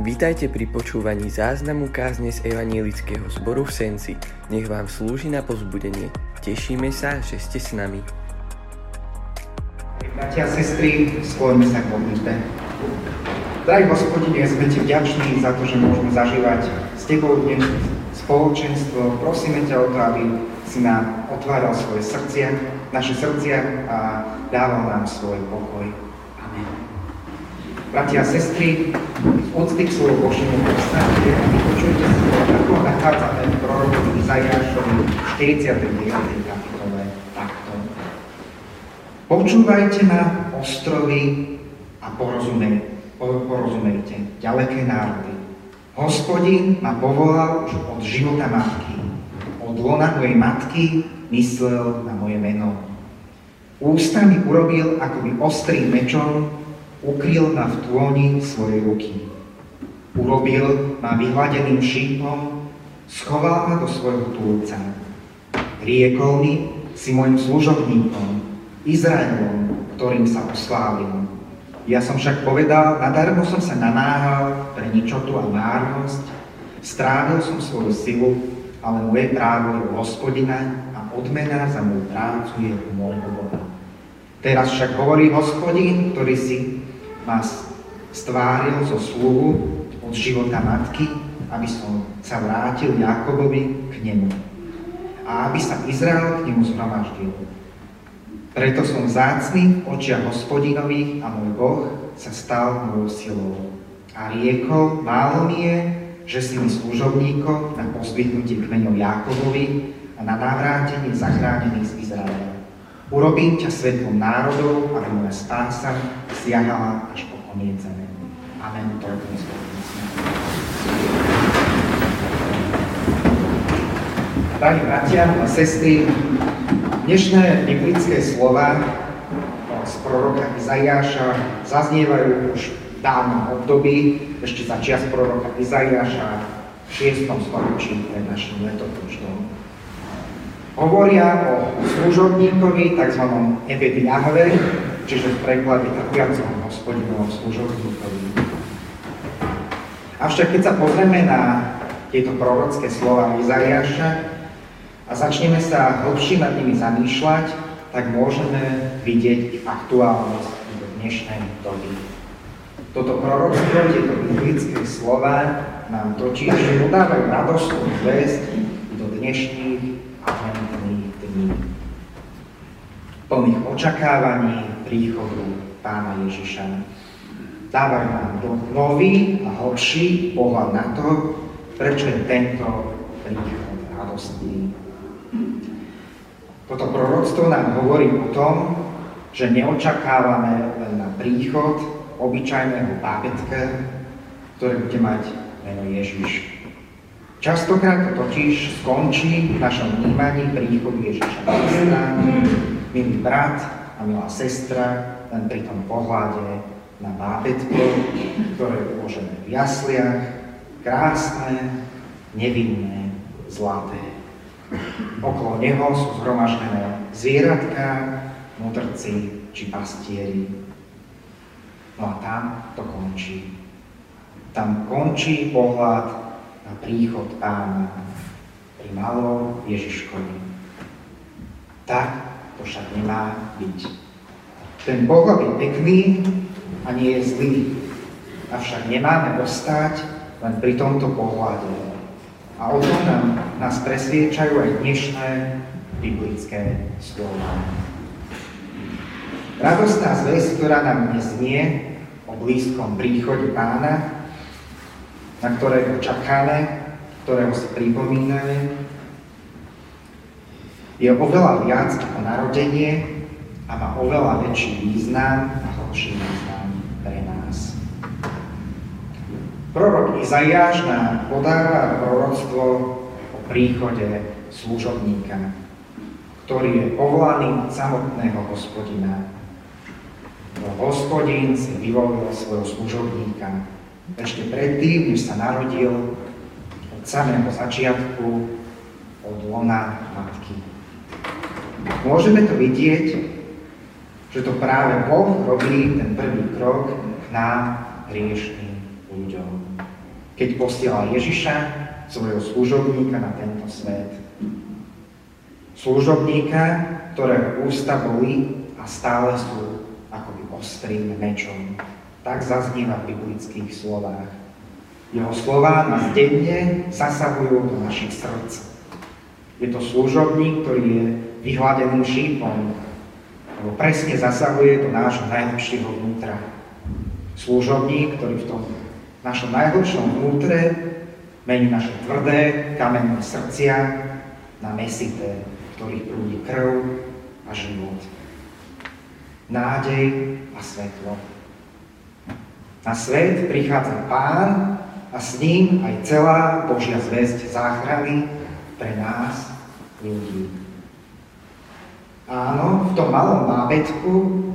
Vítajte pri počúvaní záznamu kázne z Evanielického zboru v Senci. Nech vám slúži na pozbudenie. Tešíme sa, že ste s nami. Bratia a sestry, skôrme sa k modlitbe. Drahý hospodine, sme ti vďační za to, že môžeme zažívať s tebou dnes spoločenstvo. Prosíme ťa o to, aby si nám otváral svoje srdcia, naše srdcia a dával nám svoj pokoj. Amen. Bratia a sestry, úcty k svojho Božiemu povstante a vypočujte si, ako nachádzame v prorokovi Izajášovi 49. kapitole takto. Počúvajte ma, ostrovy, a porozumej, porozumejte, ďaleké národy. Hospodin ma povolal už od života matky. Od lona mojej matky myslel na moje meno. Ústa mi urobil akoby ostrým mečom, Ukryl ma v tôni svojej ruky. Urobil ma vyhladeným šípom, schoval ma do svojho túlca. Riekol mi, si môjim služobníkom, Izraelom, ktorým sa oslávil. Ja som však povedal, nadarmo som sa namáhal pre ničotu a márnosť, strávil som svoju silu, ale moje právo je hospodina a odmena za moju prácu je môjho Boha. Teraz však hovorí hospodin, ktorý si ma stváril zo sluhu od života matky, aby som sa vrátil Jakobovi k nemu a aby sa Izrael k nemu zhromaždil. Preto som zácný v očiach hospodinových a môj Boh sa stal mojou silou. A riekol, málo mi je, že si mi služobníkom na pozdvihnutie kmeňov Jakobovi a na navrátenie zachránených z Izraela. Urobím ťa svetlom národov, aby moja spása siahala až po koniec zeme. Amen. To je Drahí bratia a sestry, dnešné biblické slova z proroka Izaiáša zaznievajú už v dávnom období, ešte za čias proroka Izaiáša v 6. storočí pred našim letopočtom hovoria o služobníkovi, tzv. Ebed Jahve, čiže v preklade takujacom hospodinovom služobníkovi. Avšak keď sa pozrieme na tieto prorocké slova Izaiáša a začneme sa hlbšie nad nimi zamýšľať, tak môžeme vidieť ich aktuálnosť do dnešnej doby. Toto proroctvo, tieto biblické slova nám totiž dodávajú radostnú zväzť do dnešných adventných dní. Plných očakávaní príchodu Pána Ježiša. Dávajú nám nový a hlbší pohľad na to, prečo je tento príchod radostný. Toto proroctvo nám hovorí o tom, že neočakávame len na príchod obyčajného bábetka, ktoré bude mať meno Ježiš. Častokrát to totiž skončí v našom vnímaní príchodu Ježiša Krista, milý brat a milá sestra, len pri tom pohľade na bábetko, ktoré je uložené v jasliach, krásne, nevinné, zlaté. Okolo neho sú zhromaždené zvieratka, mudrci či pastieri. No a tam to končí. Tam končí pohľad na príchod pána pri malom Ježiškovi. Tak to však nemá byť. Ten pohľad je pekný a nie je zlý. Avšak nemáme ostať len pri tomto pohľade. A o tom nám, nás presviečajú aj dnešné biblické slova. Radostná zväz, ktorá nám dnes znie o blízkom príchode pána, na ktorého čakáme, ktorého si pripomíname, je oveľa viac ako narodenie a má oveľa väčší význam a hlbší význam pre nás. Prorok Izaiáš nám podáva proroctvo o príchode služobníka, ktorý je povolaný od samotného hospodina. No hospodin si vyvolil svojho služobníka, ešte predtým, než sa narodil od samého začiatku od lona matky. Môžeme to vidieť, že to práve Boh robí ten prvý krok k nám, hriešným ľuďom. keď posielal Ježiša, svojho služobníka na tento svet. Služobníka, ktorého ústa boli a stále sú akoby ostrým mečom. Tak zaznieva v biblických slovách. Jeho slová nás denne zasahujú do našich srdc. Je to služobník, ktorý je vyhladeným šípom, lebo presne zasahuje do nášho najhlbšieho vnútra. Služobník, ktorý v tom našom najhlbšom vnútre mení naše tvrdé, kamenné srdcia na mesité, v ktorých prúdi krv a život. Nádej a svetlo. Na svet prichádza Pán a s ním aj celá Božia zväzť záchrany pre nás, ľudí. Áno, v tom malom bábetku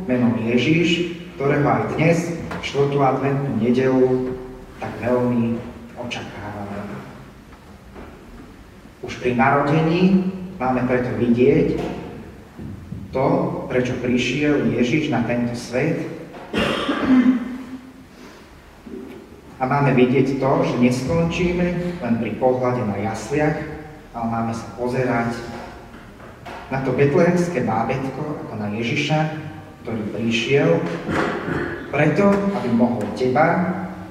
menom Ježiš, ktorého aj dnes, štvrtú adventnú nedelu, tak veľmi očakávame. Už pri narodení máme preto vidieť to, prečo prišiel Ježiš na tento svet. A máme vidieť to, že neskončíme len pri pohľade na jasliach, ale máme sa pozerať na to betlehemské bábetko ako na Ježiša, ktorý prišiel preto, aby mohol teba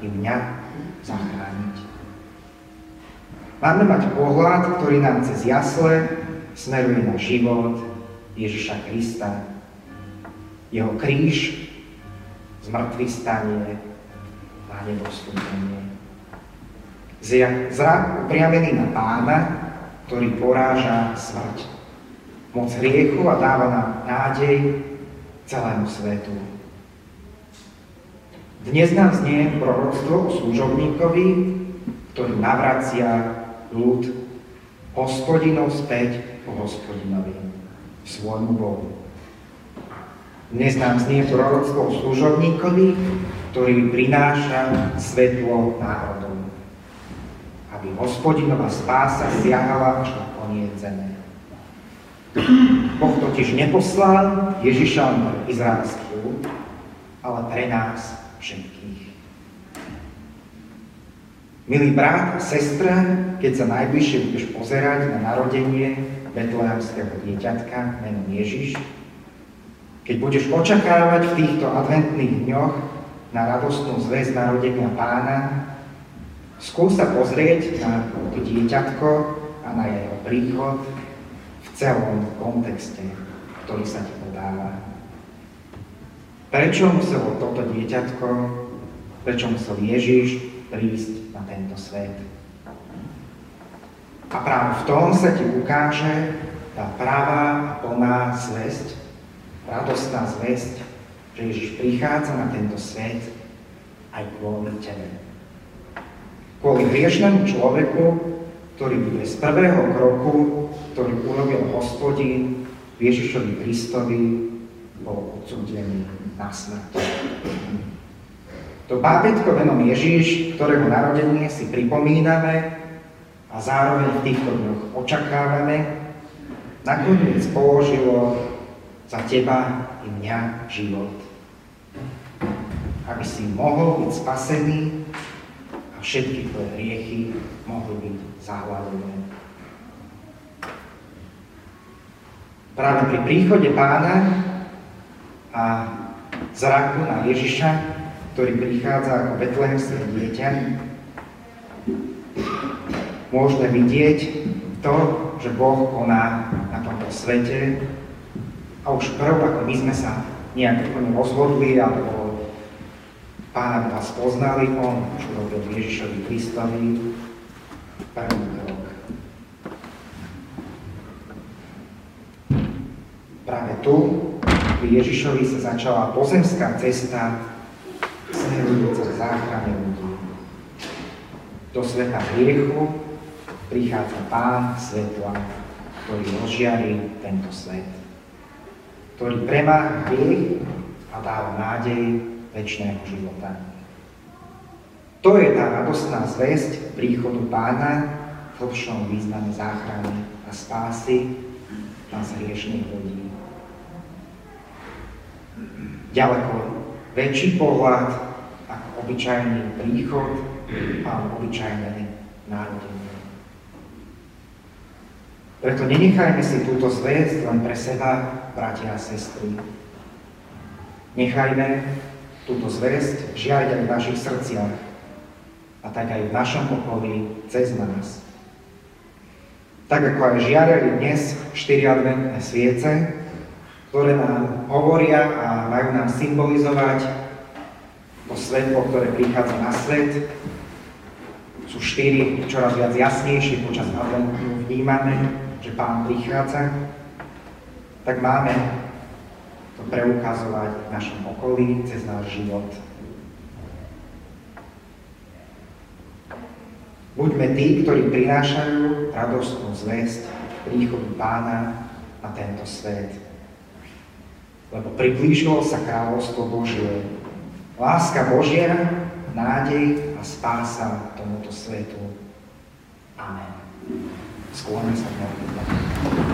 i mňa zachrániť. Máme mať pohľad, ktorý nám cez jasle smeruje na život Ježiša Krista, jeho kríž, zmrtvý stanie a nebostúpenie. Zrak upriamený na pána, ktorý poráža smrť moc hriechu a dáva nám nádej celému svetu. Dnes nám znie proroctvo o služobníkovi, ktorý navracia ľud hospodinov späť po hospodinovi, svojmu Bohu. Dnes nám znie proroctvo služobníkovi, ktorý prináša svetlo národom, aby hospodinová spása siahala až na koniec zeme. Boh totiž neposlal Ježiša len pre izraelský ľud, ale pre nás všetkých. Milý brat a sestra, keď sa najbližšie budeš pozerať na narodenie betlehemského dieťatka menom Ježiš, keď budeš očakávať v týchto adventných dňoch na radostnú zväz narodenia pána, skús sa pozrieť na to dieťatko a na jeho príchod celom kontexte, ktorý sa ti podáva. Prečo muselo toto dieťatko, prečo musel Ježiš prísť na tento svet? A práve v tom sa ti ukáže tá pravá plná zväzť, radostná zväzť, že Ježiš prichádza na tento svet aj kvôli tebe. Kvôli hriešnemu človeku, ktorý bude z prvého kroku, ktorý urobil hospodin Ježišovi Kristovi, bol odsúdený na smrť. To bábetko menom Ježiš, ktorého narodenie si pripomíname a zároveň v týchto dňoch očakávame, nakoniec položilo za teba i mňa život. Aby si mohol byť spasený všetky tvoje hriechy mohli byť zahladené. Práve pri príchode pána a zraku na Ježiša, ktorý prichádza ako betlehemské dieťa, môžeme vidieť to, že Boh koná na tomto svete a už prv, ako my sme sa nejak rozhodli alebo Pána Boha spoznali, On už urobil Ježišovi Kristovi prvý krok. Práve tu pri Ježišovi sa začala pozemská cesta smerujúca k záchrane ľudí. Do sveta hriechu prichádza Pán svetla, ktorý rozžiarí tento svet, ktorý premáha hriech a dáva nádej väčšného života. To je tá radostná zväzť príchodu pána v hlbšom význame záchrany a spásy nás hriešných ľudí. Ďaleko väčší pohľad ako obyčajný príchod Pán obyčajné narodenie. Preto nenechajme si túto zväzť len pre seba, bratia a sestry. Nechajme túto zväzť žiariť aj v našich srdciach a tak aj v našom okolí cez nás. Tak ako aj žiarili dnes štyri adventné sviece, ktoré nám hovoria a majú nám symbolizovať to svetlo, ktoré prichádza na svet, sú štyri čoraz viac jasnejšie počas adventu vnímame, že Pán prichádza, tak máme to preukazovať v našom okolí cez náš život. Buďme tí, ktorí prinášajú radostnú zväzť príchodu Pána na tento svet. Lebo priblížilo sa kráľovstvo Božie. Láska Božia, nádej a spása tomuto svetu. Amen. Skloňme sa k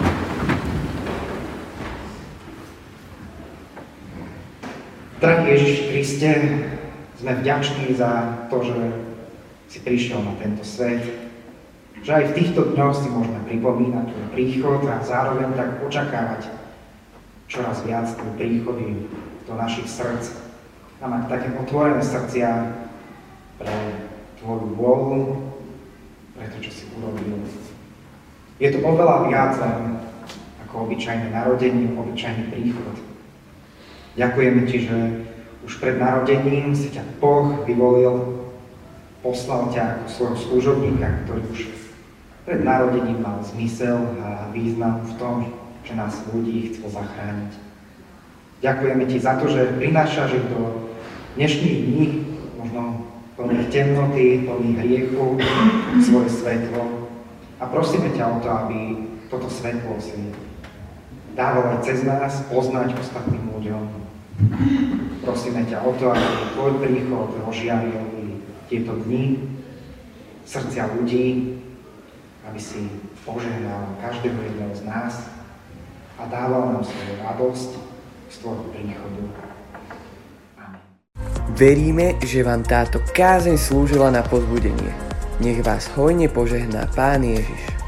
Drahý Ježiš Kriste, sme vďační za to, že si prišiel na tento svet, že aj v týchto dňoch si môžeme pripomínať tvoj príchod a zároveň tak očakávať čoraz viac tvoj príchody do našich srdc a mať také otvorené srdcia pre tvoju vôľu, pre to, čo si urobil je to oveľa viac len ako obyčajné narodenie, obyčajný príchod. Ďakujeme Ti, že už pred narodením si ťa Boh vyvolil, poslal ťa ako svojho služobníka, ktorý už pred narodením mal zmysel a význam v tom, že nás ľudí chcel zachrániť. Ďakujeme Ti za to, že prinášaš do dnešných dní, možno plných temnoty, plných hriechu, svoje svetlo, a prosíme ťa o to, aby toto svetlo si dával aj cez nás poznať ostatným ľuďom. Prosíme ťa o to, aby tvoj príchod rozžiaril tieto dni, srdcia ľudí, aby si požehnal každého jedného z nás a dával nám svoju radosť z tvojho príchodu. Veríme, že vám táto kázeň slúžila na pozbudenie. Nech vás hojne požehná Pán Ježiš.